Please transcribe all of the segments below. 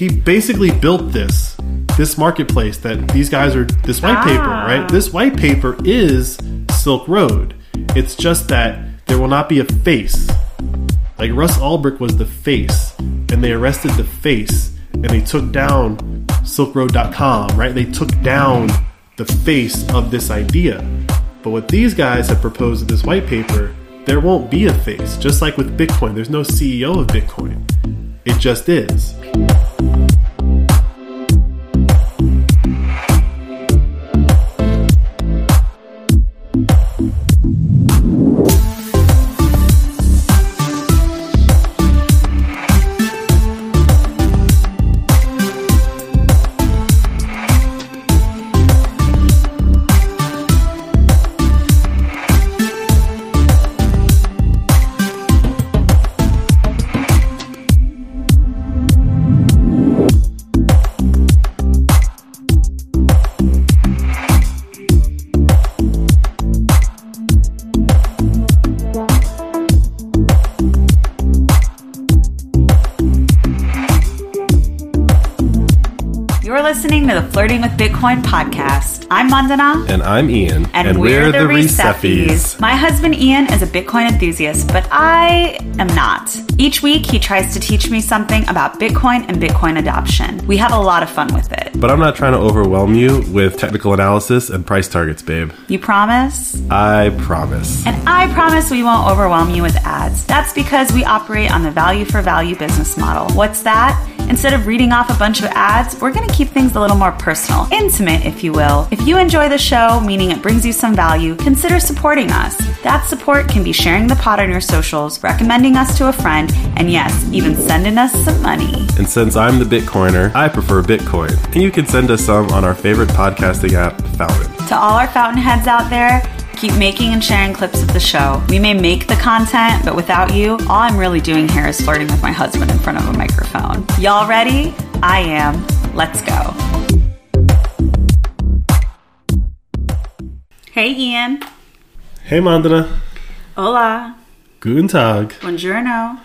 he basically built this this marketplace that these guys are this white paper, Ah. right? This white paper is Silk Road. It's just that there will not be a face. Like Ross Ulbricht was the face, and they arrested the face, and they took down SilkRoad.com, right? They took down the face of this idea. But what these guys have proposed in this white paper, there won't be a face. Just like with Bitcoin, there's no CEO of Bitcoin. It just is. Bitcoin podcast. I'm Mandana. And I'm Ian. And, we're, the, Receffies. My husband Ian is a Bitcoin enthusiast, but I am not. Each week, he tries to teach me something about Bitcoin and Bitcoin adoption. We have a lot of fun with it. But I'm not trying to overwhelm you with technical analysis and price targets, babe. You promise? I promise. And I promise we won't overwhelm you with ads. That's because we operate on the value for value business model. What's that? Instead of reading off a bunch of ads, we're going to keep things a little more personal, intimate, if you will. If you enjoy the show, meaning it brings you some value, consider supporting us. That support can be sharing the pod on your socials, recommending us to a friend, and yes, even sending us some money. And since I'm the Bitcoiner, I prefer Bitcoin. And you can send us some on our favorite podcasting app, Fountain. To all our fountainheads out there, keep making and sharing clips of the show. We may make the content, but without you, all I'm really doing here is flirting with my husband in front of a microphone. Y'all ready? I am. Let's go. Hey, Ian. Hey, Mandana. Hola. Guten Tag. Buongiorno.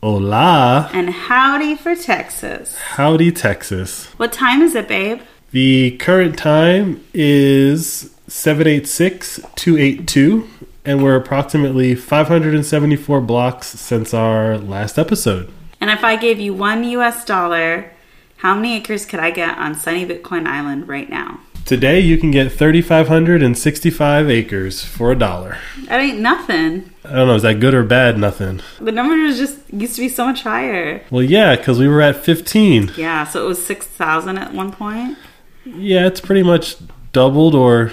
Hola. And howdy for Texas. Howdy, Texas. What time is it, babe? The current time is 786 282, and we're approximately 574 blocks since our last episode. And if I gave you one US dollar, how many acres could I get on sunny Bitcoin Island right now? Today, you can get 3,565 acres for a dollar. That ain't nothing. I don't know, is that good or bad? Nothing. The number was just used to be so much higher. Well, yeah, because we were at 15. Yeah, so it was 6,000 at one point. Yeah, it's pretty much doubled or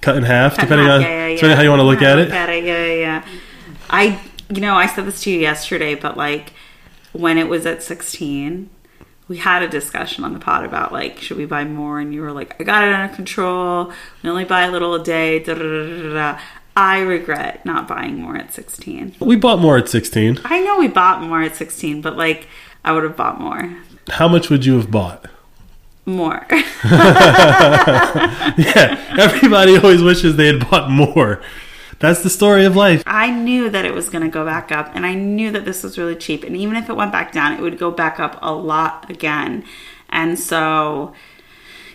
cut in half, depending Yeah, on yeah, yeah, depending on how you want to look Yeah, at it. yeah, yeah, yeah. I, you know, I said this to you yesterday, but like when it was at 16, we had a discussion on the pod about like, should we buy more? And you were like, I got it under control. We only buy a little a day. Da, da, da, da, da, da. I regret not buying more at 16. We bought more at 16. I know we bought more at 16, but like, I would have bought more. How much would you have bought? More. Yeah, everybody always wishes they had bought more. That's the story of life. I knew that it was going to go back up, and I knew that this was really cheap. And even if it went back down, it would go back up a lot again. And so,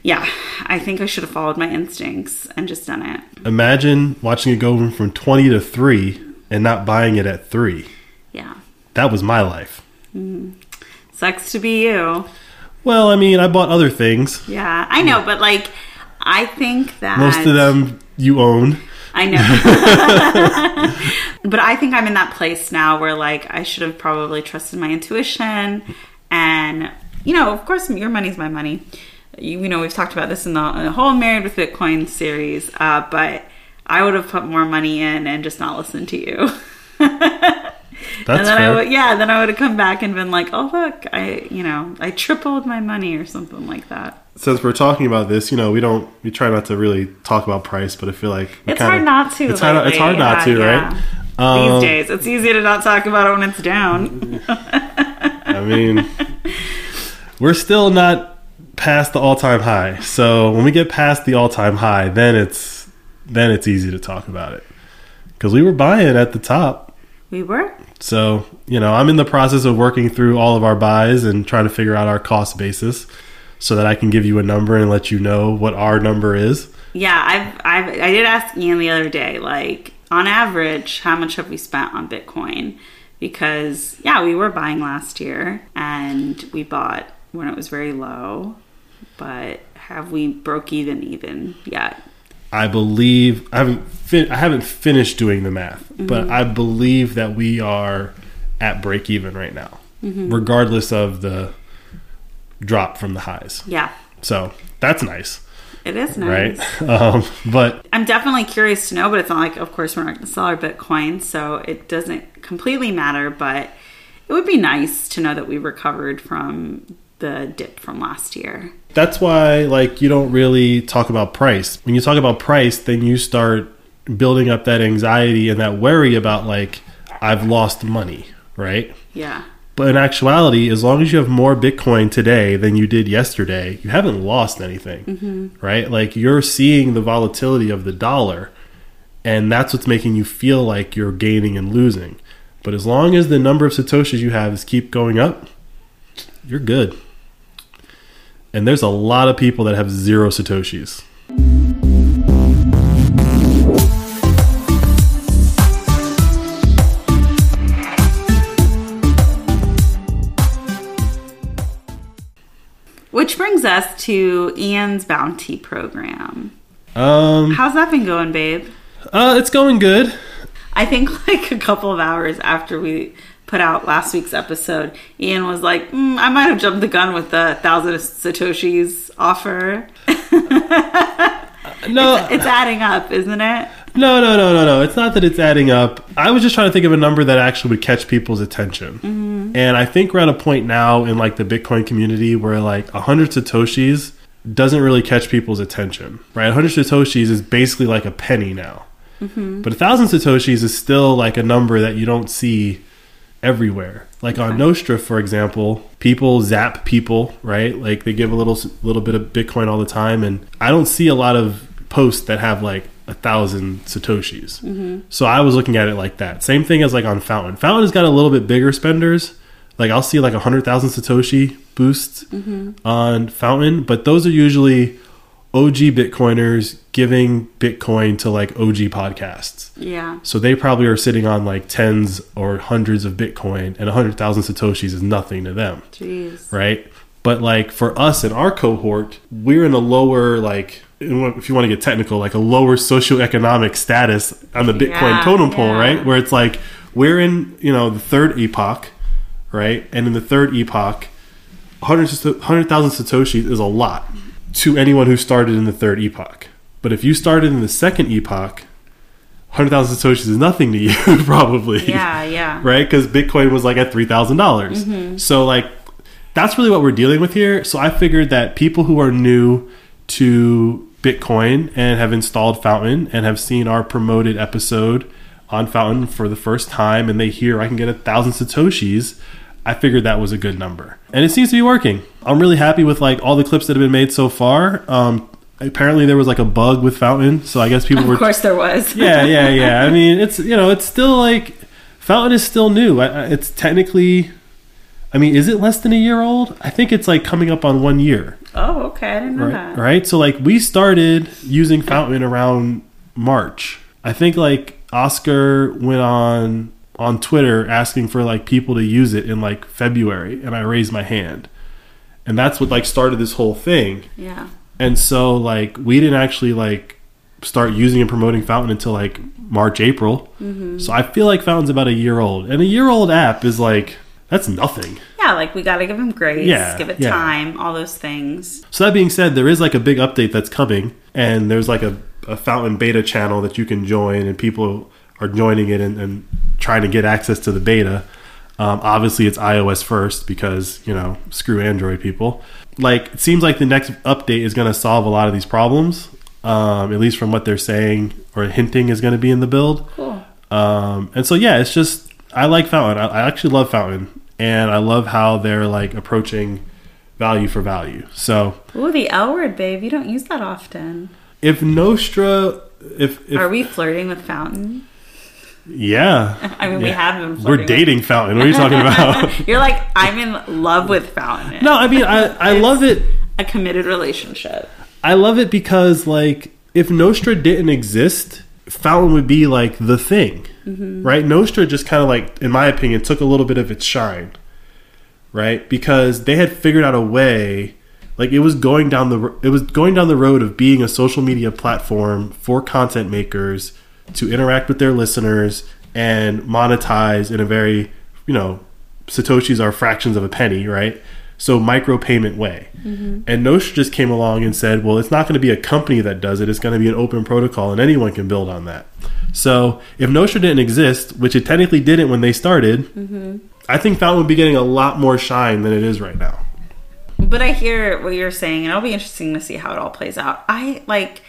yeah, I think I should have followed my instincts and just done it. Imagine watching it go from 20 to 3 and not buying it at 3. Yeah. That was my life. Mm-hmm. Sucks to be you. Well, I mean, I bought other things. Yeah, I know, but like, I think that. Most of them you own. I know. but I think I'm in that place now where like I should have probably trusted my intuition and you know, of course your money's my money. You, you know, we've talked about this in the, in the whole Married with Bitcoin series, uh, but I would have put more money in and just not listened to you. That's and then fair. I would, yeah, then I would have come back and been like, "Oh look, I, you know, I tripled my money or something like that." Since we're talking about this, you know, we don't we try not to really talk about price, but I feel like It's kinda- hard not to. It's hard, it's lately. hard not to, yeah. right? Um, These days, it's easy to not talk about it when it's down. I mean, we're still not past the all-time high. So when we get past the all-time high, then it's then it's easy to talk about it because we were buying at the top. We were. So, you know, I'm in the process of working through all of our buys and trying to figure out our cost basis so that I can give you a number and let you know what our number is. Yeah, I've, I've I did ask Ian the other day, like on average, how much have we spent on Bitcoin? Because yeah, we were buying last year and we bought when it was very low, but have we broke even even yet? I believe I haven't fin- I haven't finished doing the math, but I believe that we are at break even right now, regardless of the drop from the highs. Yeah, So that's nice, it is nice. right? Um, but I'm definitely curious to know, but it's not like, of course, we're not going to sell our Bitcoin, so it doesn't completely matter. But it would be nice to know that we recovered from the dip from last year. that's why like you don't really talk about price. When you talk about price, then you start building up that anxiety and that worry about like I've lost money, right? Yeah, But in actuality, as long as you have more Bitcoin today than you did yesterday, you haven't lost anything, mm-hmm. right? Like you're seeing the volatility of the dollar, and that's what's making you feel like you're gaining and losing. But as long as the number of Satoshis you have is keep going up, you're good. And there's a lot of people that have zero Satoshis. which brings us to Ian's bounty program. Um, How's that been going, babe? uh, it's going good. I think like a couple of hours after we put out last week's episode, Ian was like, mm, "I might have jumped the gun with the thousand satoshis offer." No, It's adding up, isn't it? No, no, no, no, no. It's not that it's adding up. I was just trying to think of a number that actually would catch people's attention. And I think we're at a point now in like the Bitcoin community where like 100 satoshis doesn't really catch people's attention, right? 100 satoshis is basically like a penny now. But a thousand satoshis is still like a number that you don't see everywhere. Like on Nostr, for example, people zap people, right? Like they give a little little bit of Bitcoin all the time, and I don't see a lot of posts that have like a thousand satoshis. Mm-hmm. So I was looking at it like that. Same thing as like on Fountain. Fountain has got a little bit bigger spenders. Like I'll see like a hundred thousand satoshi boosts mm-hmm. on Fountain, but those are usually OG Bitcoiners giving Bitcoin to like OG podcasts. Yeah. So they probably are sitting on like tens or hundreds of Bitcoin, and 100,000 Satoshis is nothing to them, Jeez. right? But like for us in our cohort, we're in a lower, like, if you want to get technical, like a lower socioeconomic status on the Bitcoin Yeah, totem pole, yeah. right? Where it's like we're in, you know, the third epoch, right? And in the third epoch, 100 100,000 Satoshis is a lot to anyone who started in the third epoch. But if you started in the second epoch, 100,000 Satoshis is nothing to you, probably. Yeah, yeah. Right? Because Bitcoin was like at $3,000. Mm-hmm. So, like, that's really what we're dealing with here. So, I figured that people who are new to Bitcoin and have installed Fountain and have seen our promoted episode on Fountain for the first time and they hear I can get a thousand Satoshis, I figured that was a good number. And it seems to be working. I'm really happy with like all the clips that have been made so far. Um, apparently there was like a bug with Fountain, so I guess people were Of course there was. yeah, yeah, yeah. I mean, it's you know, it's still like Fountain is still new. It's technically, I mean, is it less than a year old? I think it's like coming up on one year, oh, okay. I didn't know right? that. Right. So like we started using Fountain around March. I think like Oscar went on on Twitter asking for like people to use it in like February, and I raised my hand, and that's what like started this whole thing. Yeah. And so like we didn't actually like start using and promoting Fountain until like March, April. Mm-hmm. So I feel like Fountain's about a year old. And a year old app is like that's nothing. Yeah, like we got to give him grace, Yeah, give it yeah. time, all those things. So that being said, there is like a big update that's coming and there's like a, a Fountain beta channel that you can join and people are joining it and, and trying to get access to the beta. Um, obviously, it's iOS first because you know screw Android people. Like it seems like the next update is going to solve a lot of these problems. Um, at least from what they're saying or hinting is going to be in the build. Cool. Um, and so yeah, it's just I like Fountain. I, I actually love Fountain, and I love how they're like approaching value for value. So Ooh, the L word, babe. You don't use that often. if Nostr, if, if Are we flirting with Fountain? Yeah. I mean, we have been. We're flirting with- dating Fountain. What are you talking about? You're like, I'm in love with Fountain. no, I mean, I, I love it. A committed relationship. I love it because, like, if Nostr didn't exist, Fountain would be like the thing, mm-hmm. right? Nostr just kind of like, in my opinion, took a little bit of its shine, right? Because they had figured out a way, like it was going down the it was going down the road of being a social media platform for content makers to interact with their listeners and monetize in a very, you know, satoshis are fractions of a penny, right? So micropayment way. Mm-hmm. And Nostr just came along and said, well, it's not going to be a company that does it. It's going to be an open protocol, and anyone can build on that. So if Nostr didn't exist, which it technically didn't when they started, mm-hmm. I think Fountain would be getting a lot more shine than it is right now. But I hear what you're saying, and it'll be interesting to see how it all plays out. I like,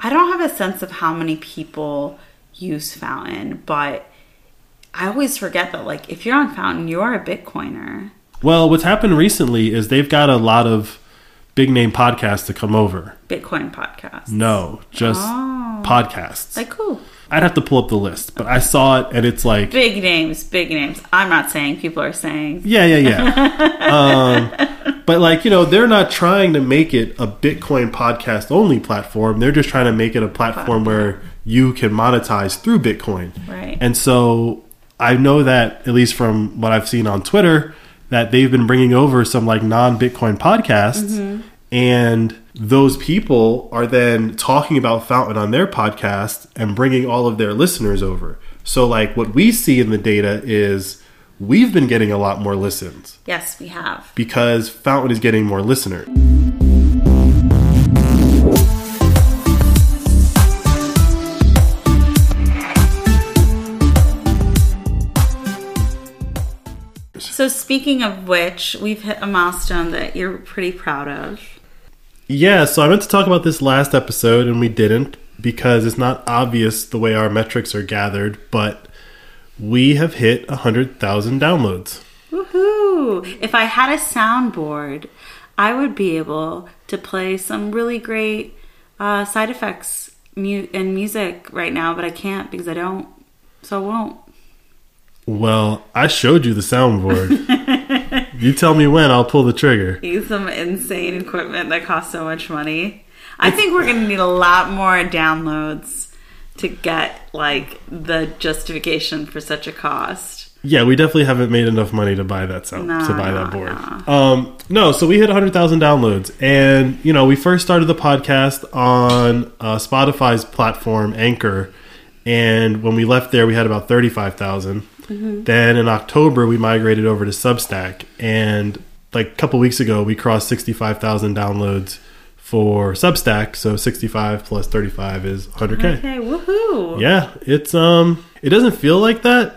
I don't have a sense of how many people use Fountain, but I always forget that, like, if you're on Fountain, you are a Bitcoiner. Well, what's happened recently is they've got a lot of big name podcasts to come over. Bitcoin podcast. No, just Oh. podcasts. Like, cool. I'd have to pull up the list, but I saw it and it's like, Big names, big names. I'm not saying, people are saying. yeah, yeah, yeah. um, but like, you know, they're not trying to make it a Bitcoin podcast only platform. They're just trying to make it a platform where you can monetize through Bitcoin. Right. And so I know that, at least from what I've seen on Twitter, that they've been bringing over some like non Bitcoin podcasts. And those people are then talking about Fountain on their podcast and bringing all of their listeners over. So, like, what we see in the data is we've been getting a lot more listens Yes, we have. because Fountain is getting more listeners. So, speaking of which, we've hit a milestone that you're pretty proud of. Yeah, so I meant to talk about this last episode and we didn't because it's not obvious the way our metrics are gathered, but we have hit 100,000 downloads. Woohoo! If I had a soundboard, I would be able to play some really great uh, side effects mu- and music right now, but I can't because I don't. So I won't. Well, I showed you the soundboard. you tell me when, I'll pull the trigger. Use some insane equipment that costs so much money. I think we're going to need a lot more downloads to get like the justification for such a cost. Yeah, we definitely haven't made enough money to buy that sound No, to buy no, that board. Um, no, so we hit 100,000 downloads, and you know we first started the podcast on uh, Spotify's platform Anchor, and when we left there, we had about 35,000. Then in October, we migrated over to Substack, and like a couple weeks ago, we crossed 65,000 downloads for Substack. So 65 plus 35 is 100k. Okay, woohoo! Yeah, it's um, it doesn't feel like that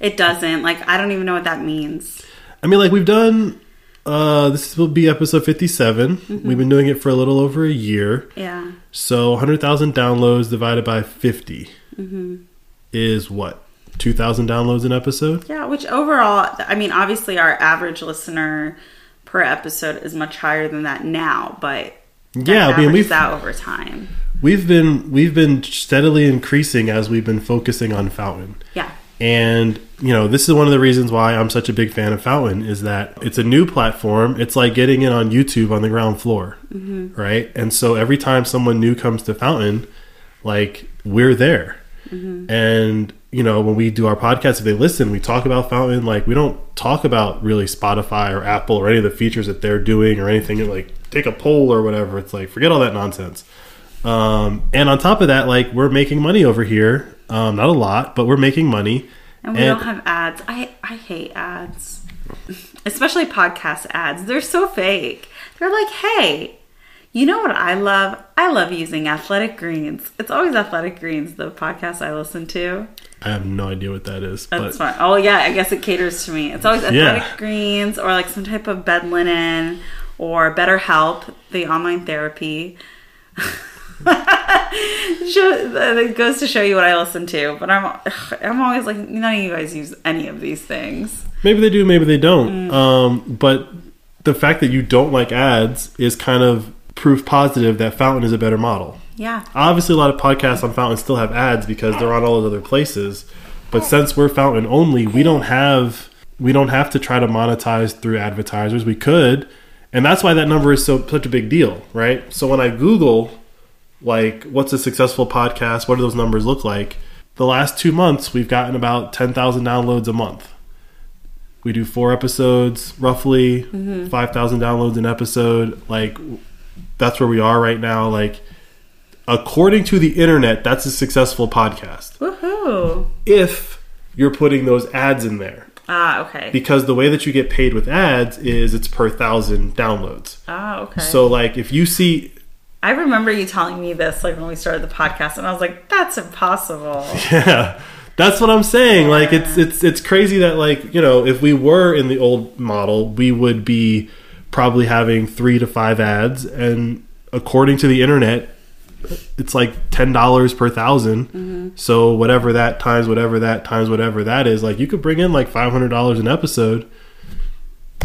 It doesn't. Like, I don't even know what that means. I mean, like we've done. Uh, this will be episode fifty-seven. We've been doing it for a little over a year. Yeah. So, hundred thousand downloads divided by 50 is what two thousand downloads an episode. Yeah, which overall, I mean, obviously our average listener per episode is much higher than that now, but Yeah, I mean we've out over time. we've been we've been steadily increasing as we've been focusing on Fountain. Yeah. And you know, this is one of the reasons why I'm such a big fan of Fountain is that it's a new platform. It's like getting in on YouTube on the ground floor, mm-hmm. right? And so every time someone new comes to Fountain, like we're there. Mm-hmm. And you know, when we do our podcast, if they listen, we talk about Fountain. Like we don't talk about really Spotify or Apple or any of the features that they're doing or anything. Like take a poll or whatever. It's like forget all that nonsense. Um, and on top of that, like we're making money over here. Um, not a lot, but we're making money. And we don't have ads. I, I hate ads, especially podcast ads. They're so fake. They're like, hey, you know what I love? I love using Athletic Greens. It's always Athletic Greens, the podcast I listen to. I have no idea what that is, That's but fine. Oh yeah, I guess it caters to me. It's always Athletic Yeah. Greens or like some type of bed linen or BetterHelp, the online therapy. Show, it goes to show you what I listen to, but I'm I'm always like none of you guys use any of these things. maybe they do, maybe they don't. Mm. Um, but the fact that you don't like ads is kind of proof positive that Fountain is a better model. Yeah, Obviously, a lot of podcasts on Fountain still have ads because they're on all those other places. But since we're fountain only, we don't have we don't have to try to monetize through advertisers. We could, and that's why that number is so such a big deal, right? So when I Google like what's a successful podcast, what do those numbers look like? The last two months, we've gotten about ten thousand downloads a month. We do four episodes, roughly Mm-hmm. thousand downloads an episode. Like that's where we are right now. Like according to the internet, that's a successful podcast Woohoo! if you're putting those ads in there. Ah, okay. Because the way that you get paid with ads is it's per thousand downloads. ah, okay. So like if you see I remember you telling me this like when we started the podcast, and I was like, "That's impossible." yeah, that's what I'm saying. Like it's it's it's crazy that like, you know, if we were in the old model, we would be probably having 3 to 5 ads and according to the internet it's like $10 per 1000. Mm-hmm. So whatever that times whatever that times whatever that is, like you could bring in like $500 an episode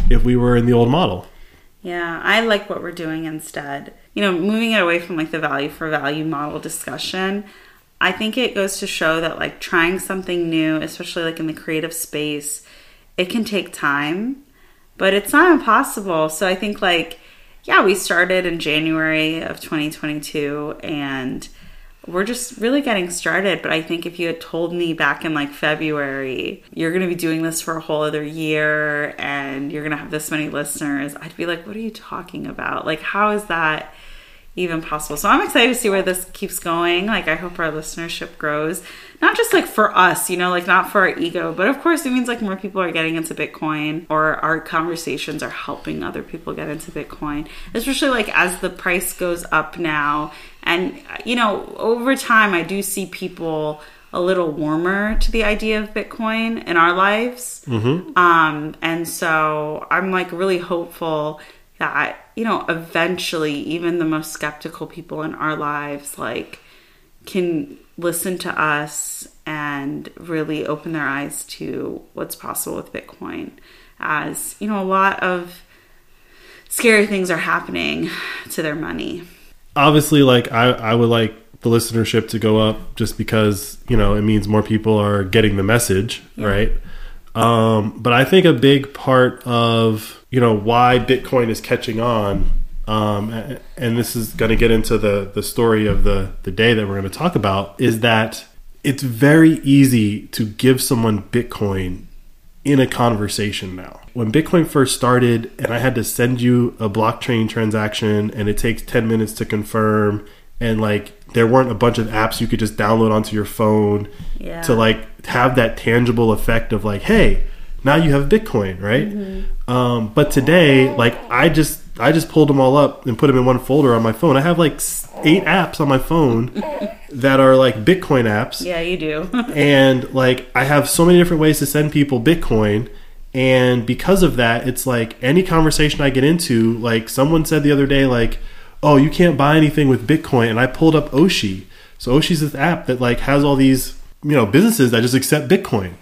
if we were in the old model. Yeah, I like what we're doing instead. You know, moving it away from like the value for value model discussion, I think it goes to show that like trying something new, especially like in the creative space, it can take time, but it's not impossible. So I think like yeah, we started in January of 2022 and we're just really getting started. But I think if you had told me back in like February, you're going to be doing this for a whole other year and you're going to have this many listeners, I'd be like, what are you talking about? Like, how is that even possible? So I'm excited to see where this keeps going. Like, I hope our listenership grows, not just like for us, you know, like not for our ego, but of course it means like more people are getting into Bitcoin or our conversations are helping other people get into Bitcoin, especially like as the price goes up now. And, you know, over time, I do see people a little warmer to the idea of Bitcoin in our lives. Um, and so I'm like really hopeful that, you know, eventually even the most skeptical people in our lives, like, can listen to us and really open their eyes to what's possible with Bitcoin. As, you know, a lot of scary things are happening to their money. obviously like I, I would like the listenership to go up just because you know it means more people are getting the message right um, but i think a big part of you know why bitcoin is catching on um, and this is going to get into the the story of the the day that we're going to talk about is that it's very easy to give someone bitcoin in a conversation now. When Bitcoin first started and I had to send you a blockchain transaction and it takes 10 minutes to confirm and like there weren't a bunch of apps you could just download onto your phone Yeah. to like have that tangible effect of like hey now you have bitcoin right um, but today like i just i just pulled them all up and put them in one folder on my phone i have like eight apps on my phone that are like bitcoin apps Yeah, you do. and like I have so many different ways to send people Bitcoin. And because of that, it's like any conversation I get into, like someone said the other day, like, oh, you can't buy anything with Bitcoin. And I pulled up Oshi. So Oshi's this app that like has all these, you know, businesses that just accept Bitcoin.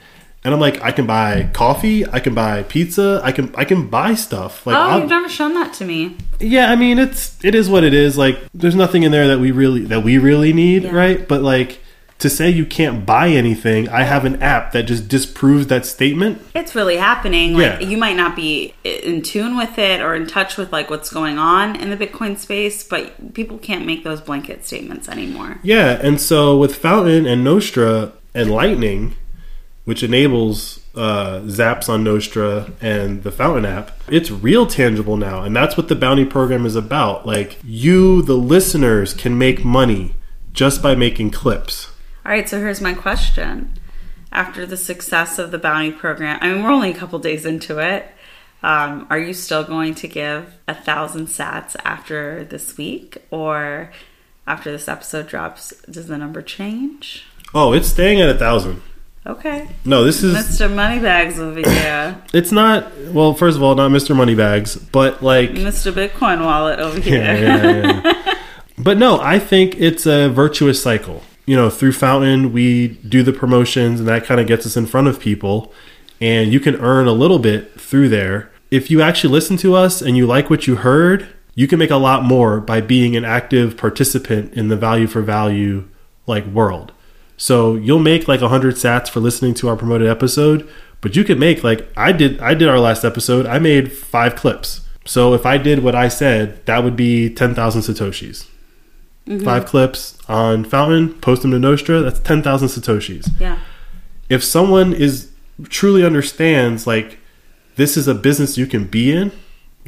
And I'm like, I can buy coffee, I can buy pizza, I can I can buy stuff. Like oh, I'll- you've never shown that to me. yeah, I mean it's it is what it is. Like there's nothing in there that we really that we really need, Yeah. right? But like to say you can't buy anything, I have an app that just disproves that statement. It's really happening. Like Yeah. you might not be in tune with it or in touch with like what's going on in the Bitcoin space, but people can't make those blanket statements anymore. Yeah, and so with Fountain and Nostr and Lightning, which enables uh, Zaps on Nostr and the Fountain app, it's real tangible now, and that's what the bounty program is about. Like you, the listeners, can make money just by making clips. All right, so here's my question. After the success of the bounty program, I mean, we're only a couple days into it. Um, are you still going to give a thousand sats after this week, or after this episode drops? Does the number change? Oh, it's staying at a thousand. Okay, No, this is Mr. Moneybags over here, It's not well. First of all, not Mr. Moneybags, but like Mr. Bitcoin Wallet over here. yeah, yeah, yeah. but no, I think it's a virtuous cycle. You know, through Fountain, we do the promotions, and that kind of gets us in front of people, and you can earn a little bit through there. If you actually listen to us and you like what you heard, you can make a lot more by being an active participant in the value for value like world. So you'll make like 100 sats for listening to our promoted episode, but you could make like I did I did our last episode. I made 5 clips. So if I did what I said, that would be 10,000 satoshis. Mm-hmm. Five clips on Fountain, post them to Nostr, that's 10,000 satoshis Yeah. if someone is truly understands like this is a business you can be in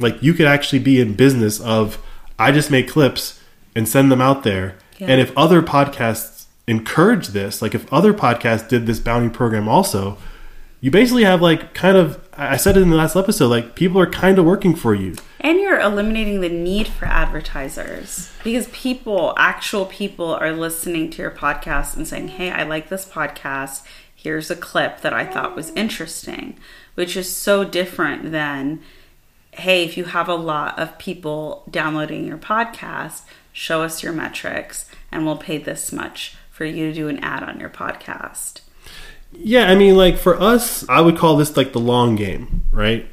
like you could actually be in business of i just make clips and send them out there Yeah. and if other podcasts encourage this like if other podcasts did this bounty program also you basically have like kind of i said it in the last episode like people are kind of working for you And you're eliminating the need for advertisers because people, actual people, are listening to your podcast and saying, Hey, I like this podcast. Here's a clip that I thought was interesting, which is so different than, Hey, if you have a lot of people downloading your podcast, show us your metrics and we'll pay this much for you to do an ad on your podcast. Yeah, I mean, like for us, I would call this like the long game, right?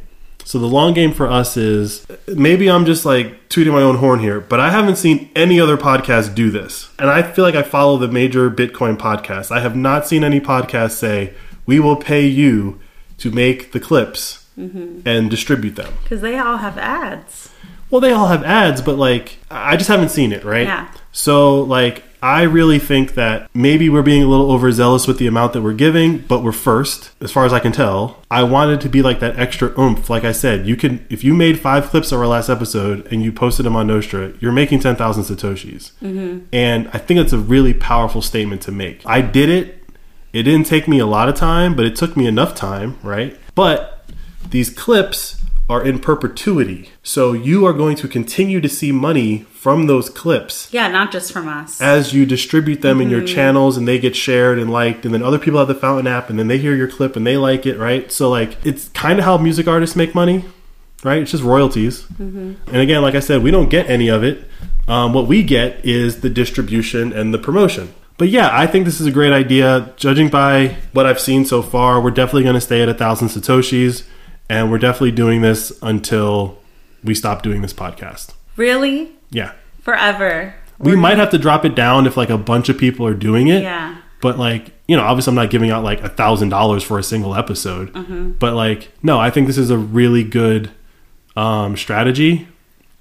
So the long game for us is maybe I'm just like tooting my own horn here, but I haven't seen any other podcast do this. And I feel like I follow the major Bitcoin podcasts. I have not seen any podcast say, we will pay you to make the clips mm-hmm. and distribute them. Because they all have ads. Well, they all have ads, but like I just haven't seen it, right? Yeah. So like I really think that maybe we're being a little overzealous with the amount that we're giving, but we're first, as far as I can tell. I wanted to be like that extra oomph. Like I said, you can if you made five clips of our last episode and you posted them on Nostr, you're making ten thousand satoshis, mm-hmm. and I think it's a really powerful statement to make. I did it. It didn't take me a lot of time, but it took me enough time, right? But these clips are in perpetuity. So you are going to continue to see money from those clips Yeah, not just from us. as you distribute them in your channels and they get shared and liked and then other people have the fountain app and then they hear your clip and they like it, right? So like it's kind of how music artists make money, right? It's just royalties. And again, like I said, we don't get any of it. Um, what we get is the distribution and the promotion. But yeah, I think this is a great idea. Judging by what I've seen so far, we're definitely going to stay at a thousand satoshis, and we're definitely doing this until we stop doing this podcast. really? Yeah, Forever. we might have to drop it down if like a bunch of people are doing it. Yeah. But like, you know, obviously I'm not giving out like a thousand dollars for a single episode. But like, no, I think this is a really good um, strategy.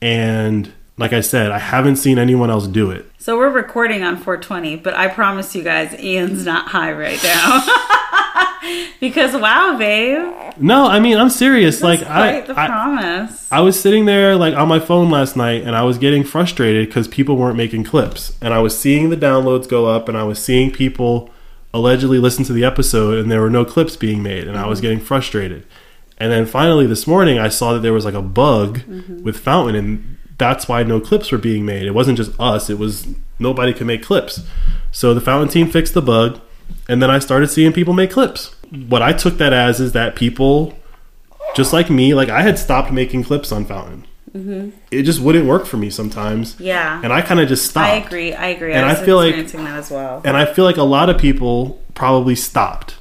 And like I said, I haven't seen anyone else do it. So we're recording on 420, but I promise you guys, Ian's not high right now. because wow, babe, No, I mean I'm serious. that's like I, the I promise. I was sitting there like on my phone last night and I was getting frustrated because people weren't making clips. And I was seeing the downloads go up and I was seeing people allegedly listen to the episode and there were no clips being made and I was mm-hmm. getting frustrated. And then finally this morning I saw that there was like a bug mm-hmm. with Fountain and that's why no clips were being made. It wasn't just us, it was nobody could make clips. So the Fountain team fixed the bug and then I started seeing people make clips. What I took that as is that people just like me, like I had stopped making clips on Fountain. Mm-hmm. It just wouldn't work for me sometimes, yeah, and I kind of just stopped. I agree. I agree. And I was I feel like- experiencing that as well. And I feel like a lot of people probably stopped.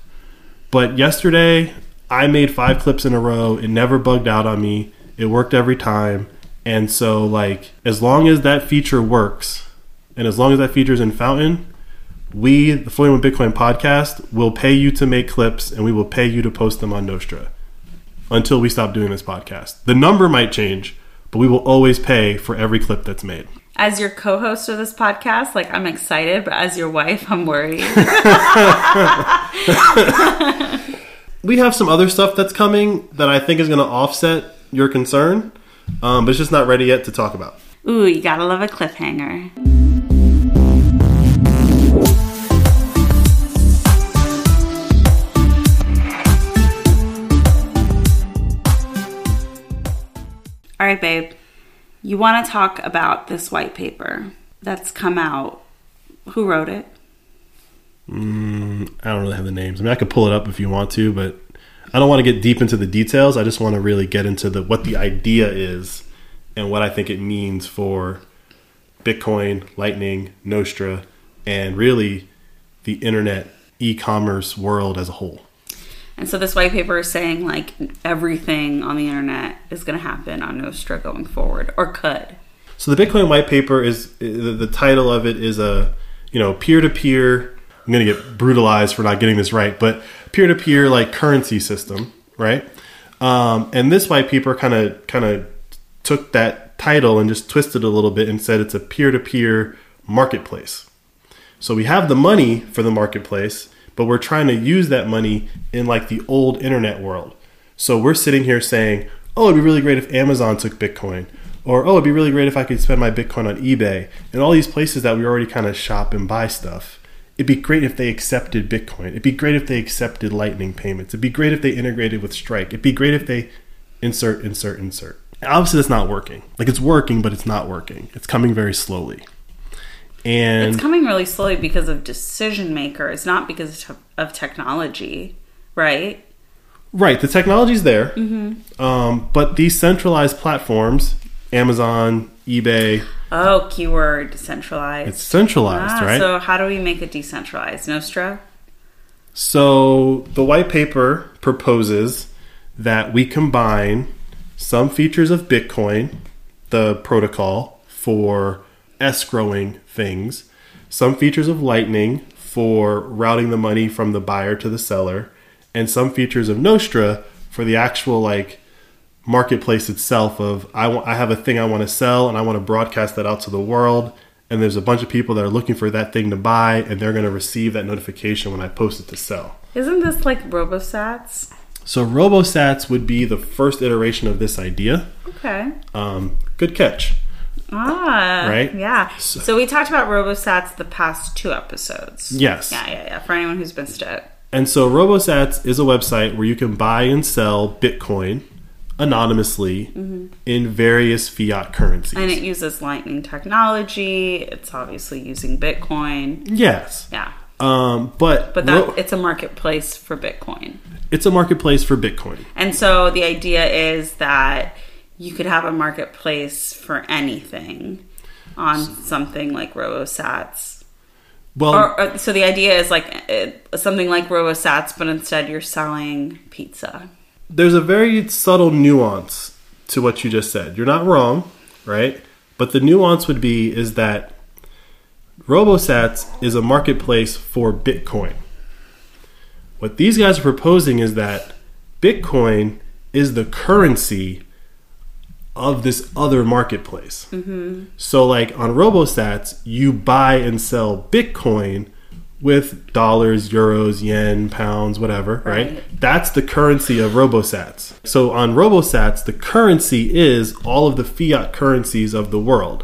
But yesterday, I made five clips in a row. It never bugged out on me. It worked every time. And so, like, as long as that feature works, and as long as that feature is in Fountain, we, the Flirting with Bitcoin podcast, will pay you to make clips and we will pay you to post them on Nostr until we stop doing this podcast. The number might change, but we will always pay for every clip that's made. As your co-host of this podcast, like I'm excited, but as your wife, I'm worried. we have some other stuff that's coming that I think is going to offset your concern, um, but it's just not ready yet to talk about. Ooh, you gotta love a cliffhanger. All right, babe. You want to talk about this white paper that's come out. Who wrote it? Mm, I don't really have the names. I mean, I could pull it up if you want to, but I don't want to get deep into the details. I just want to really get into the what the idea is and what I think it means for Bitcoin, Lightning, Nostr, and really the internet e-commerce world as a whole. And so this white paper is saying like everything on the internet is going to happen on Nostr going forward, or could. So the Bitcoin white paper is the, title of it is a you know peer to peer I'm going to get brutalized for not getting this right, but peer to peer like currency system, right? Um, and this white paper kind of kind of took that title and just twisted a little bit and said it's a peer to peer marketplace. So we have the money for the marketplace, but we're trying to use that money in like the old internet world. So we're sitting here saying, "Oh, it'd be really great if Amazon took Bitcoin." Or, "Oh, it'd be really great if I could spend my Bitcoin on eBay." And all these places that we already kind of shop and buy stuff. It'd be great if they accepted Bitcoin. It'd be great if they accepted Lightning payments. It'd be great if they integrated with Strike. It'd be great if they insert, insert, insert. Obviously, that's not working. Like it's working, but it's not working. It's coming very slowly. And It's coming really slowly because of decision makers, not because of technology, right? right, the technology's there, um, but these centralized platforms, Amazon, eBay, Oh, keyword decentralized. it's centralized, Ah, right? So how do we make it decentralized? Nostr? So the white paper proposes that we combine some features of Bitcoin, the protocol for escrowing things, some features of Lightning for routing the money from the buyer to the seller, and some features of Nostr for the actual like marketplace itself of I want I have a thing I want to sell and I want to broadcast that out to the world and there's a bunch of people that are looking for that thing to buy and they're going to receive that notification when I post it to sell. Isn't this like RoboSats? So RoboSats would be the first iteration of this idea. Okay. Um, good catch. Ah, Right? Yeah. So, we talked about RoboSats the past two episodes. Yes. Yeah, yeah, yeah. For anyone who's missed it. And so RoboSats is a website where you can buy and sell Bitcoin anonymously in various fiat currencies. And it uses Lightning technology. It's obviously using Bitcoin. yes. Yeah. Um, but But that Ro- it's a marketplace for Bitcoin. it's a marketplace for Bitcoin. And so the idea is that you could have a marketplace for anything on something like RoboSats. Well, Or, or so the idea is like uh, something like RoboSats, but instead you're selling pizza. there's a very subtle nuance to what you just said. You're not wrong, right? But the nuance would be is that RoboSats is a marketplace for Bitcoin. What these guys are proposing is that Bitcoin is the currency of this other marketplace. So, like on RoboSats, you buy and sell Bitcoin with dollars, euros, yen, pounds, whatever, right? Right. That's the currency of RoboSats. So on RoboSats, the currency is all of the fiat currencies of the world.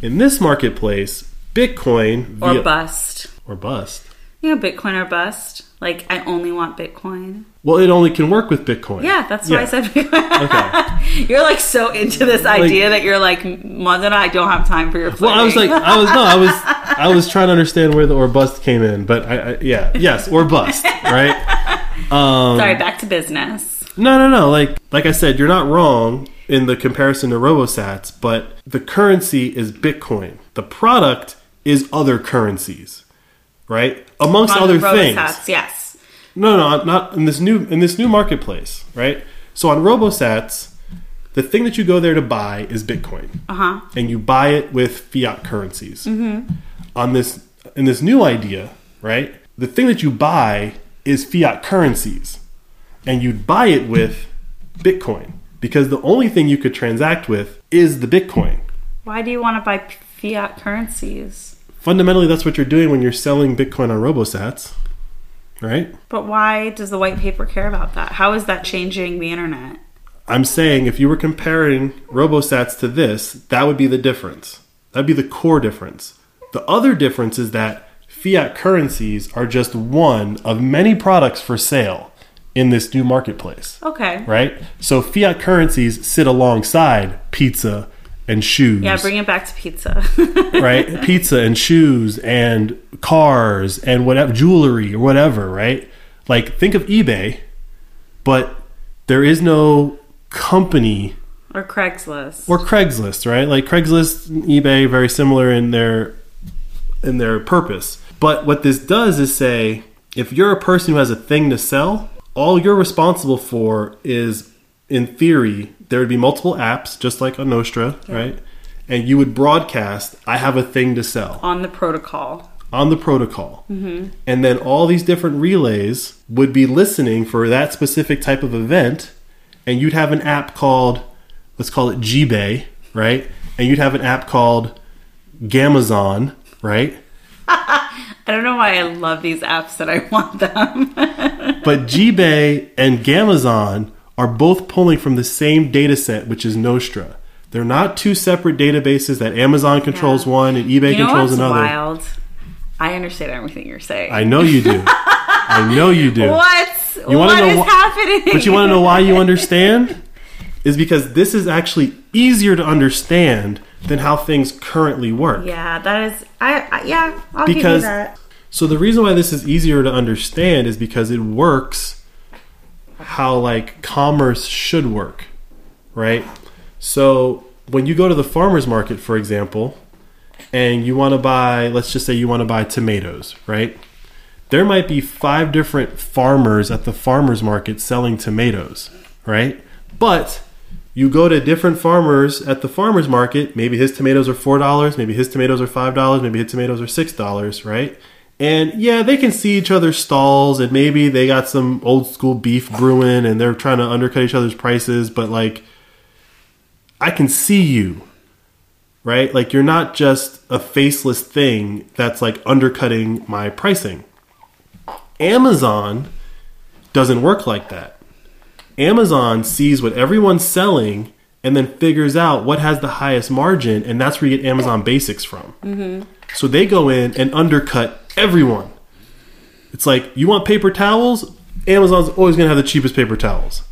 In this marketplace, Bitcoin Or via- bust. or bust. You know, Bitcoin or bust. Like, I only want Bitcoin. Well, it only can work with Bitcoin. Yeah, that's why I said Bitcoin. Okay. you're like so into this idea that you're like, Mandana, I don't have time for your Well, I was like. I was no, I was, I was trying to understand where the or bust came in, but I, I yeah, yes, or bust, right? Um, Sorry, back to business. No, no, no. Like, like I said, you're not wrong in the comparison to RoboSats, but the currency is Bitcoin. The product is other currencies, right? Amongst On other the things. Yes. No, no, not in this new in this new marketplace, right? So on RoboSats, the thing that you go there to buy is Bitcoin, Uh huh. and you buy it with fiat currencies. On this in this new idea, right? The thing that you buy is fiat currencies, and you'd buy it with Bitcoin because the only thing you could transact with is the Bitcoin. Why do you want to buy fiat currencies? Fundamentally, that's what you're doing when you're selling Bitcoin on RoboSats, right? But why does the white paper care about that? How is that changing the internet? I'm saying if you were comparing RoboSats to this, that would be the difference. That'd be the core difference. The other difference is that fiat currencies are just one of many products for sale in this new marketplace, Okay. right? So fiat currencies sit alongside pizza and shoes, Yeah, bring it back to pizza. right? Pizza and shoes and cars and whatever jewelry or whatever, right? Like think of eBay, but there is no company or Craigslist. or Craigslist, right? Like Craigslist, and eBay, very similar in their in their purpose. But what this does is say, if you're a person who has a thing to sell, all you're responsible for is, in theory, there would be multiple apps, just like on Nostr, right? And you would broadcast, "I have a thing to sell" on the protocol. on the protocol. Mm-hmm. And then all these different relays would be listening for that specific type of event. And you'd have an app called, let's call it GBay, right? And you'd have an app called Gamazon, right? I don't know why I love these apps that I want them. But GBay and Gamazon are both pulling from the same data set, which is Nostr. They're not two separate databases that Amazon controls Yeah. one and eBay you know controls another. wild? I understand everything you're saying. I know you do. I know you do. what? You what know is wh- happening? But you want to know why you understand? Is because this is actually easier to understand than how things currently work. Yeah, that is. I, I yeah. I'll give you Because that. so the reason why this is easier to understand is because it works how like commerce should work, right? So when you go to the farmers market, for example, and you want to buy, let's just say you want to buy tomatoes, right? There might be five different farmers at the farmers market selling tomatoes, right? But you go to different farmers at the farmers market, maybe his tomatoes are $4, maybe his tomatoes are $5, maybe his tomatoes are $6, right? And yeah, they can see each other's stalls and maybe they got some old school beef brewing and they're trying to undercut each other's prices, but like I can see you, right? Like you're not just a faceless thing that's like undercutting my pricing. Amazon doesn't work like that. Amazon sees what everyone's selling and then figures out what has the highest margin, and that's where you get Amazon Basics from. Mm-hmm. So they go in and undercut everyone. It's like, you want paper towels? Amazon's always going to have the cheapest paper towels.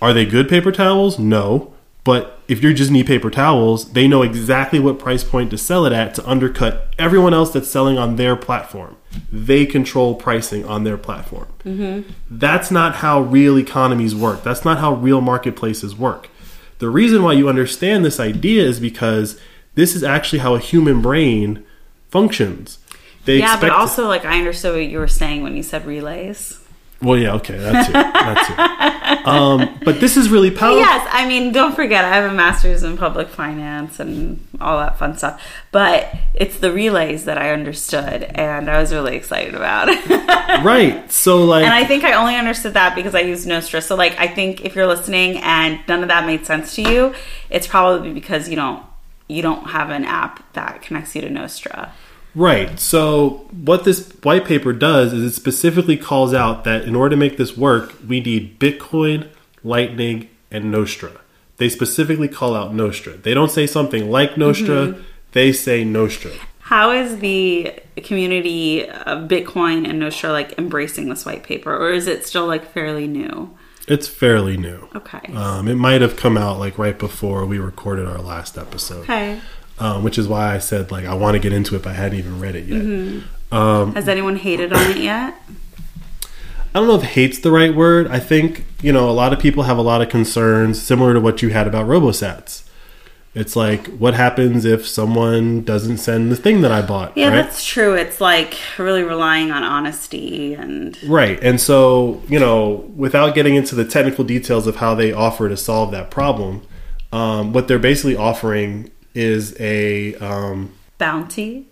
Are they good paper towels? No. But if you just need paper towels, they know exactly what price point to sell it at to undercut everyone else that's selling on their platform. They control pricing on their platform. Mm-hmm. That's not how real economies work. That's not how real marketplaces work. The reason why you understand this idea is because this is actually how a human brain functions. They Yeah, but also like I understood what you were saying when you said relays. well, yeah, okay, that's it. That's it. Um, but this is really powerful. Yes, I mean, don't forget, I have a master's in public finance and all that fun stuff. But it's the relays that I understood, and I was really excited about. Right. So, like, and I think I only understood that because I used Nostr. So, like, I think if you're listening and none of that made sense to you, it's probably because you don't you don't have an app that connects you to Nostr. Right. So, what this white paper does is it specifically calls out that in order to make this work, we need Bitcoin, Lightning, and Nostr. They specifically call out Nostr. They don't say something like Nostr, they say Nostr. How is the community of Bitcoin and Nostr like embracing this white paper, or is it still like fairly new? It's fairly new. Okay. Um, it might have come out like right before we recorded our last episode, Okay. Um, which is why I said like I want to get into it, but I hadn't even read it yet. Mm-hmm. Um, Has anyone hated on it yet? I don't know if hate's the right word. I think, you know, a lot of people have a lot of concerns similar to what you had about RoboSats. It's like, what happens if someone doesn't send the thing that I bought? Yeah, right? that's true. It's like really relying on honesty and Right. And so, you know, without getting into the technical details of how they offer to solve that problem, um, what they're basically offering is a um, bounty.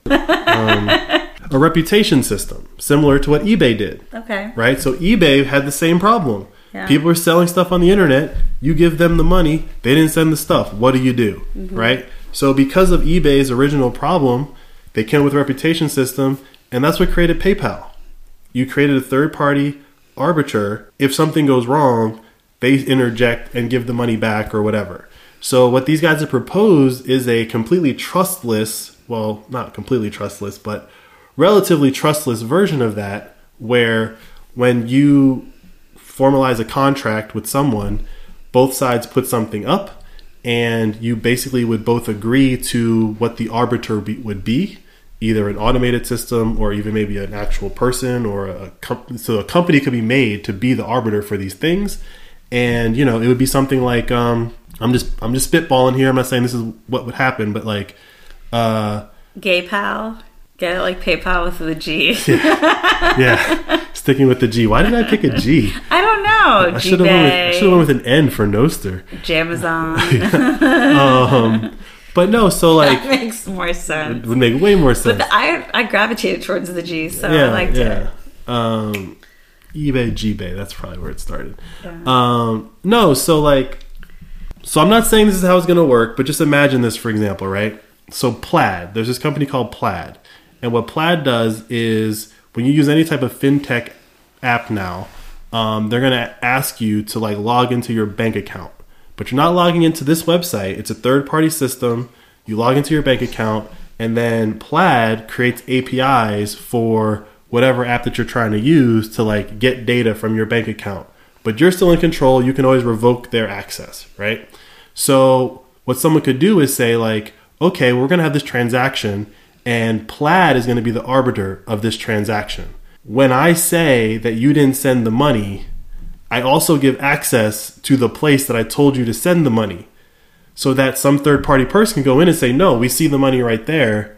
a reputation system similar to what eBay did. Okay. right? So eBay had the same problem. Yeah. People are selling stuff on the internet. You give them the money, they didn't send the stuff. What do you do, right? So because of eBay's original problem, they came up with a reputation system, and that's what created PayPal. You created a third party arbiter. If something goes wrong, they interject and give the money back or whatever. So what these guys have proposed is a completely trustless, well, not completely trustless, but relatively trustless version of that where when you formalize a contract with someone, both sides put something up and you basically would both agree to what the arbiter be, would be either an automated system or even maybe an actual person or a com- so a company could be made to be the arbiter for these things. And you know it would be something like um i'm just i'm just spitballing here i'm not saying this is what would happen but like uh Gay pal. Get it like PayPal with the G. yeah sticking with the g why did i pick a g I don't know. i should have went with, I should have went with an n for Nostr Jamazon. um, But no, so like that makes more sense. it would make way more sense. But the, I I gravitated towards the G, so I yeah, liked yeah. it. Um, eBay, GBay. That's probably where it started. Yeah. Um, no, so like, so I'm not saying this is how it's going to work, but just imagine this for example, right? So Plaid, there's this company called Plaid, and what Plaid does is when you use any type of fintech app now, um, they're going to ask you to like log into your bank account, but you're not logging into this website. It's a third party system. You log into your bank account, and then Plaid creates APIs for whatever app that you're trying to use to like get data from your bank account. But you're still in control. You can always revoke their access, right? So what someone could do is say like, okay, we're going to have this transaction and Plaid is going to be the arbiter of this transaction. When I say that you didn't send the money, I also give access to the place that I told you to send the money so that some third party person can go in and say, no, we see the money right there.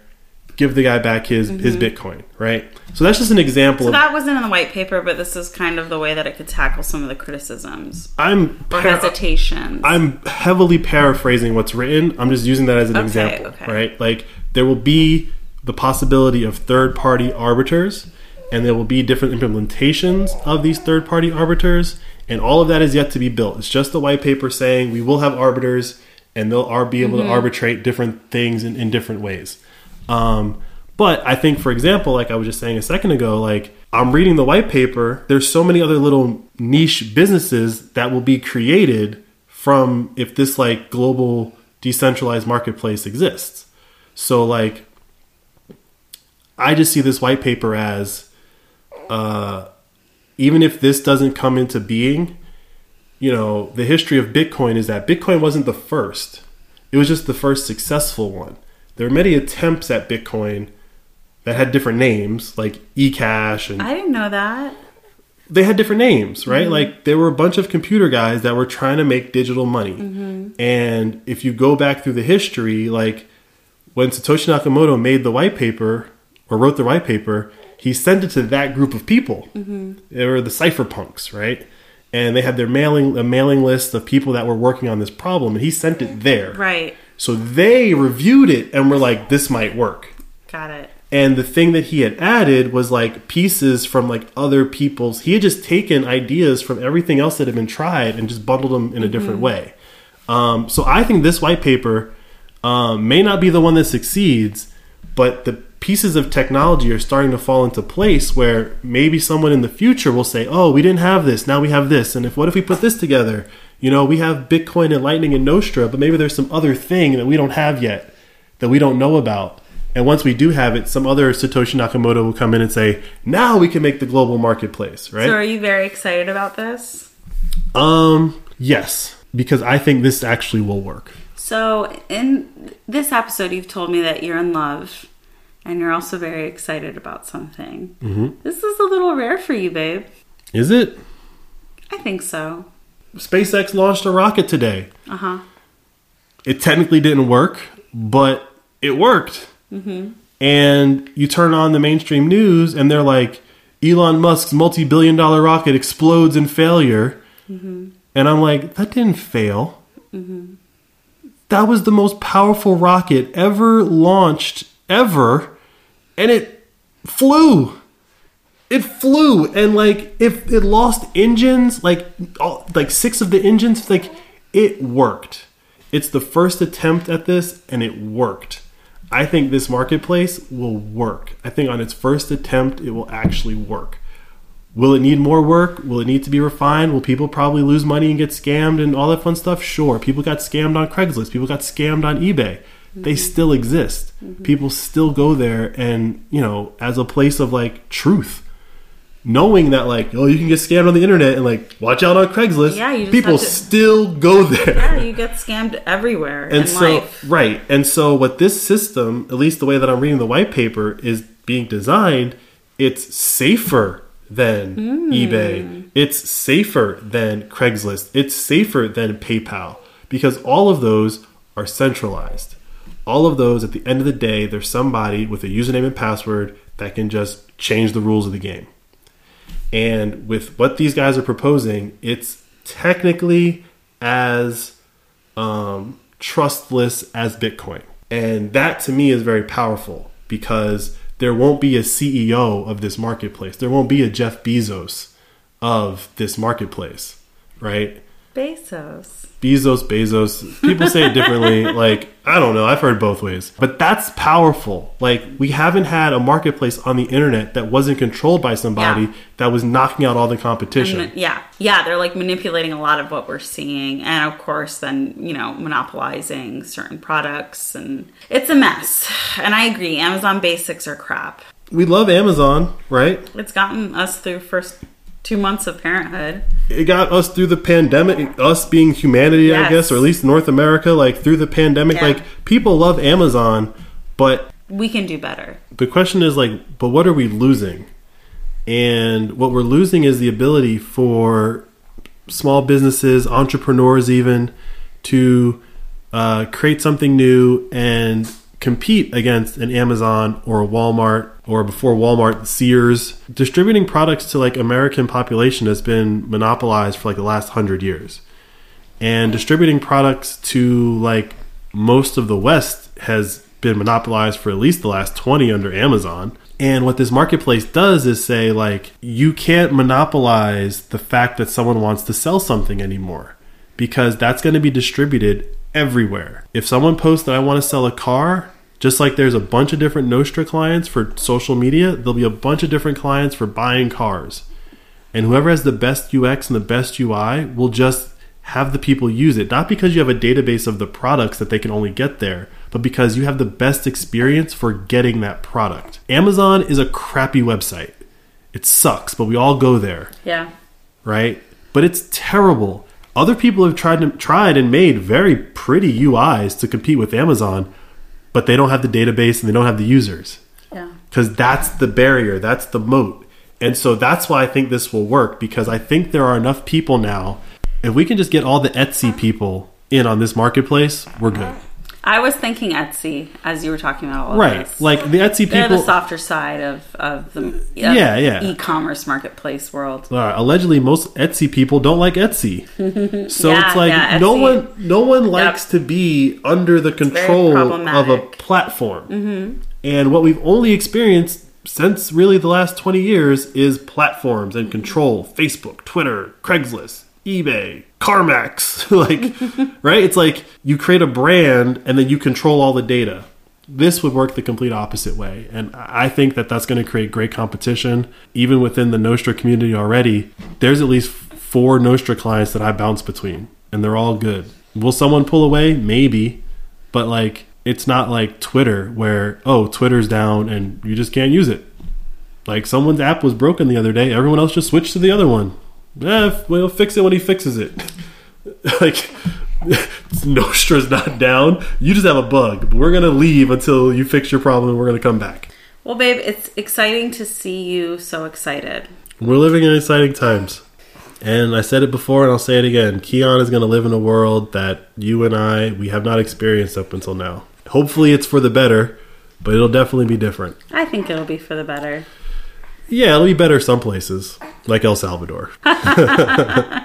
Give the guy back his, his Bitcoin, right? So that's just an example So of that wasn't in the white paper, but this is kind of the way that it could tackle some of the criticisms I'm or par- hesitations. I'm heavily paraphrasing what's written. I'm just using that as an Okay, example, okay. right? Like there will be the possibility of third-party arbiters, and there will be different implementations of these third-party arbiters, and all of that is yet to be built. It's just the white paper saying we will have arbiters, and they'll be able Mm-hmm. to arbitrate different things in, in different ways. Um, but I think, for example, like I was just saying a second ago, like I'm reading the white paper. There's so many other little niche businesses that will be created from if this like global decentralized marketplace exists. So like, I just see this white paper as, uh, even if this doesn't come into being, you know, the history of Bitcoin is that Bitcoin wasn't the first. It was just the first successful one. There were many attempts at Bitcoin that had different names, like eCash, and I didn't know that. they had different names, right? Mm-hmm. Like there were a bunch of computer guys that were trying to make digital money. Mm-hmm. And if you go back through the history, like when Satoshi Nakamoto made the white paper or wrote the white paper, he sent it to that group of people. Mm-hmm. They were the cypherpunks, right? And they had their mailing a mailing list of people that were working on this problem, and he sent it there. Right. So they reviewed it and were like, "This might work." Got it. and the thing that he had added was like pieces from like other people's he had just taken ideas from everything else that had been tried and just bundled them in a different way um, so i think this white paper um, may not be the one that succeeds but the pieces of technology are starting to fall into place where maybe someone in the future will say oh we didn't have this now we have this and if what if we put this together you know we have bitcoin and lightning and Nostr but maybe there's some other thing that we don't have yet that we don't know about and once we do have it, some other Satoshi Nakamoto will come in and say, "Now we can make the global marketplace." Right? So are you very excited about this? Um, yes, because I think this actually will work. So in this episode, you've told me that you're in love, and you're also very excited about something. Mm-hmm. This is a little rare for you, babe. Is it? I think so. SpaceX launched a rocket today. Uh huh. It technically didn't work, but it worked. Mm-hmm. And you turn on the mainstream news, and they're like, Elon Musk's multi billion dollar rocket explodes in failure. Mm-hmm. And I'm like, that didn't fail. Mm-hmm. That was the most powerful rocket ever launched, ever. And it flew. It flew. And like, if it lost engines, like, all, like six of the engines, like, it worked. It's the first attempt at this, and it worked. I think this marketplace will work. I think on its first attempt, it will actually work. Will it need more work? Will it need to be refined? Will people probably lose money and get scammed and all that fun stuff? Sure. People got scammed on Craigslist. People got scammed on eBay. They mm-hmm. still exist. Mm-hmm. People still go there and, you know, as a place of like truth. Knowing that like, oh, you can get scammed on the internet and like watch out on Craigslist. Yeah, you just people to- still go there. Yeah, you get scammed everywhere And so, life. right. And so, what this system, at least the way that I'm reading the white paper, is being designed, it's safer than hmm. eBay. It's safer than Craigslist. It's safer than PayPal because all of those are centralized. All of those, at the end of the day, there's somebody with a username and password that can just change the rules of the game. And with what these guys are proposing, it's technically as um, trustless as Bitcoin. And that to me is very powerful because there won't be a CEO of this marketplace. There won't be a Jeff Bezos of this marketplace, right? Bezos. Bezos, Bezos. People say it differently. like, I don't know. I've heard both ways. But that's powerful. Like, we haven't had a marketplace on the internet that wasn't controlled by somebody Yeah. that was knocking out all the competition. And, yeah, yeah, they're like manipulating a lot of what we're seeing, and of course, then you know, monopolizing certain products, and it's a mess. And I agree, Amazon basics are crap. we love Amazon, right? It's gotten us through first two months of parenthood. It got us through the pandemic, us being humanity, I guess, or at least North America, like through the pandemic. Yeah. Like, people love Amazon, but We can do better. the question is like but what are we losing and what we're losing is the ability for small businesses entrepreneurs even to uh, create something new and compete against an amazon or a walmart or before walmart sears. Distributing products to like american population has been monopolized for like the last hundred years. And distributing products to like most of the west has been monopolized for at least the last 20 under amazon. And what this marketplace does is say like you can't monopolize the fact that someone wants to sell something anymore because that's going to be distributed everywhere if someone posts that i want to sell a car just like there's a bunch of different Nostr clients for social media there'll be a bunch of different clients for buying cars and whoever has the best UX and the best UI will just have the people use it. Not because you have a database of the products that they can only get there, but because you have the best experience for getting that product. Amazon is a crappy website. It sucks, but we all go there, Yeah. right? But it's terrible. Other people have tried to, tried and made very pretty UIs to compete with Amazon, but they don't have the database and they don't have the users Yeah. because that's the barrier, that's the moat. And so that's why I think this will work because I think there are enough people now. If we can just get all the Etsy people in on this marketplace, we're good. I was thinking Etsy as you were talking about all of Right. this. Like the Etsy They're people. the softer side of, of the Yeah, yeah. e-commerce marketplace world. uh, allegedly, most Etsy people don't like Etsy. So Yeah, it's like yeah, no one, no one likes to be under the control of a platform. Mm-hmm. And what we've only experienced since really the last twenty years is platforms and control: Facebook, Twitter, Craigslist, eBay, CarMax. like, right? It's like you create a brand and then you control all the data. This would work the complete opposite way. And I think that that's going to create great competition. Even within the Nostr community already, there's at least four Nostr clients that I bounce between, and they're all good. Will someone pull away? Maybe. But like, it's not like Twitter where, oh, Twitter's down and you just can't use it. Like, someone's app was broken the other day, everyone else just switched to the other one. Eh, we'll fix it when he fixes it. like, Nostr's not down. You just have a bug. But we're gonna leave until you fix your problem, and we're gonna come back. Well, babe, it's exciting to see you so excited. We're living in exciting times, and I said it before, and I'll say it again. Keon is gonna live in a world that you and I we have not experienced up until now. Hopefully, it's for the better, but it'll definitely be different. I think it'll be for the better. Yeah, it'll be better some places, like El Salvador.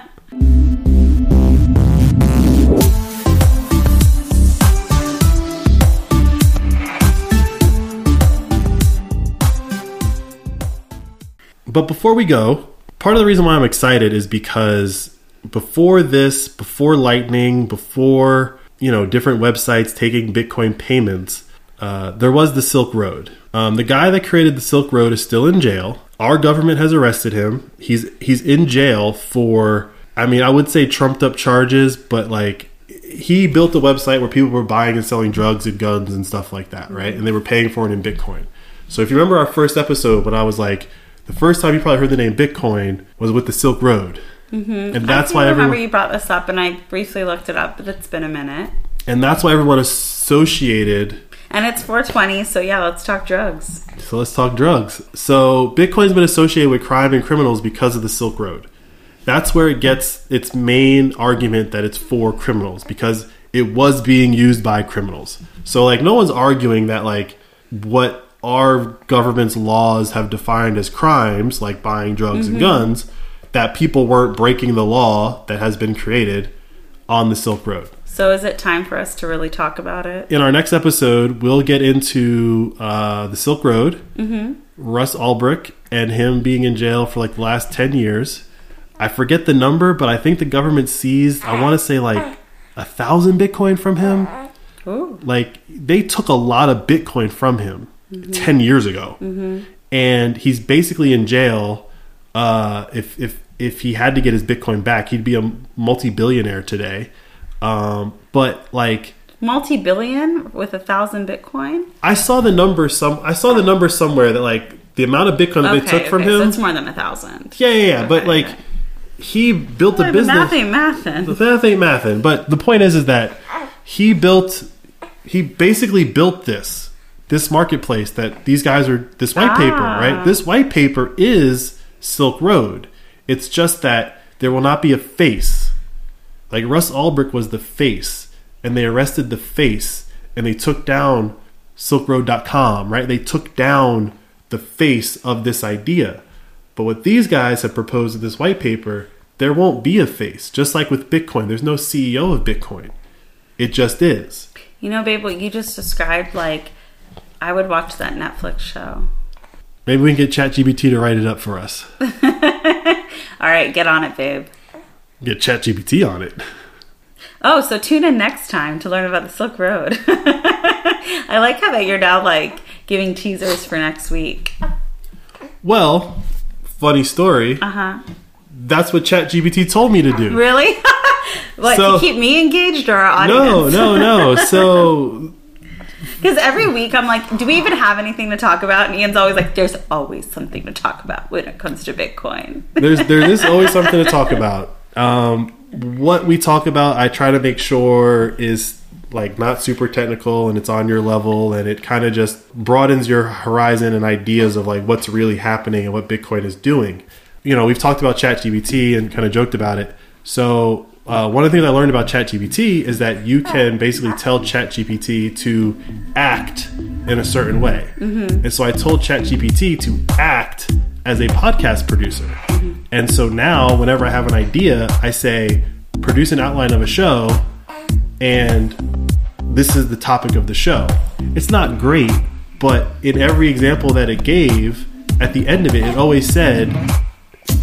But before we go, part of the reason why I'm excited is because before this, before Lightning, before you know different websites taking Bitcoin payments, uh, there was the Silk Road. Um, the guy that created the Silk Road is still in jail. Our government has arrested him. He's he's in jail for I mean I would say trumped up charges, but like he built a website where people were buying and selling drugs and guns and stuff like that, right? And they were paying for it in Bitcoin. So if you remember our first episode when I was like, the first time you probably heard the name Bitcoin was with the Silk Road, mm-hmm. and that's I why do remember everyone you brought this up, and I briefly looked it up, but it's been a minute. and that's why everyone associated. And it's 420, so yeah, let's talk drugs. So let's talk drugs. So Bitcoin's been associated with crime and criminals because of the Silk Road. That's where it gets its main argument that it's for criminals because it was being used by criminals. So like no one's arguing that like what our government's laws have defined as crimes like buying drugs and mm-hmm. guns that people weren't breaking the law that has been created on the Silk Road. So is it time for us to really talk about it? In our next episode, we'll get into uh, the Silk Road, Ross Ulbricht, and him being in jail for like the last 10 years. I forget the number, but I think the government seized, I want to say like a thousand Bitcoin from him. Ooh. Like they took a lot of Bitcoin from him 10 years ago. And he's basically in jail. Uh, if, if, if he had to get his Bitcoin back, he'd be a multi billionaire today. Um, but like, Multi-billion with a thousand Bitcoin. I saw the number some. I saw the number somewhere that like the amount of Bitcoin that they took from okay, so him. it's more than a thousand. yeah, yeah, yeah. but like okay. he built a Boy, the business. math ain't mathin'. The math ain't mathin'. But the point is, is that he built. He basically built this this marketplace that these guys are. This white paper, Ah. right? This white paper is Silk Road. It's just that there will not be a face. Like Ross Ulbricht was the face, and they arrested the face, and they took down SilkRoad.com, right? They took down the face of this idea. But what these guys have proposed in this white paper, there won't be a face. Just like with Bitcoin, there's no CEO of Bitcoin. It just is. You know, babe, what you just described, like, I would watch that Netflix show. Maybe we can get ChatGPT to write it up for us. All right, get on it, babe. Get ChatGPT on it. Oh, so tune in next time to learn about the Silk Road. I like how that you're now like giving teasers for next week. Well, funny story. Uh huh. That's what ChatGPT told me to do. Really? what So- to keep me engaged or our audience? No, no, no. So Because every week I'm like, do we even have anything to talk about? And Ian's always like, there's always something to talk about when it comes to Bitcoin. there's there is always something to talk about. Um, what we talk about, I try to make sure is like not super technical and it's on your level and it kind of just broadens your horizon and ideas of like what's really happening and what Bitcoin is doing. You know, we've talked about ChatGPT and kind of joked about it. So uh, one of the things I learned about ChatGPT is that you can basically tell ChatGPT to act in a certain way. And so I told ChatGPT to act as a podcast producer. And so now, whenever I have an idea, I say, produce an outline of a show, and this is the topic of the show. It's not great, but in every example that it gave, at the end of it, it always said,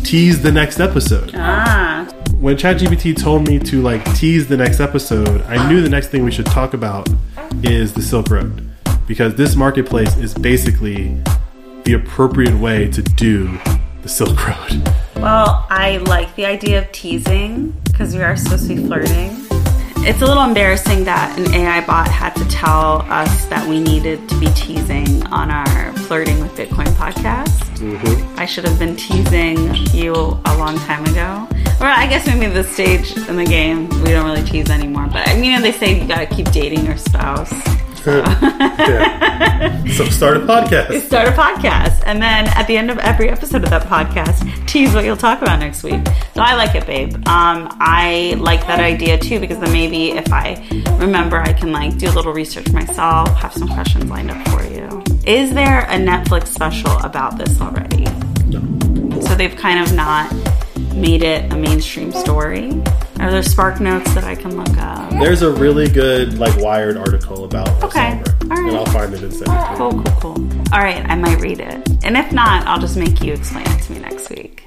tease the next episode Ah, when ChatGPT told me to like tease the next episode, I knew the next thing we should talk about is the Silk Road because this marketplace is basically the appropriate way to do the Silk Road. Well, I like the idea of teasing because we are supposed to be flirting. It's a little embarrassing that an AI bot had to tell us that we needed to be teasing on our Flirting with Bitcoin podcast. Mm-hmm. I should have been teasing you a long time ago. Or I guess maybe this stage in the game we don't really tease anymore. But I mean, they say you gotta keep dating your spouse. Yeah. So start a podcast. Start a podcast, and then at the end of every episode of that podcast, tease what you'll talk about next week. So I like it, babe. Um, I like that idea too because then maybe if I remember, I can like do a little research myself, have some questions lined up for you. Is there a Netflix special about this already? No. So they've kind of not made it a mainstream story. Are there spark notes that I can look up? There's a really good like Wired article about okay. All right. and I'll find it and send it. Cool, cool, cool. All right, I might read it, and if not, I'll just make you explain it to me next week.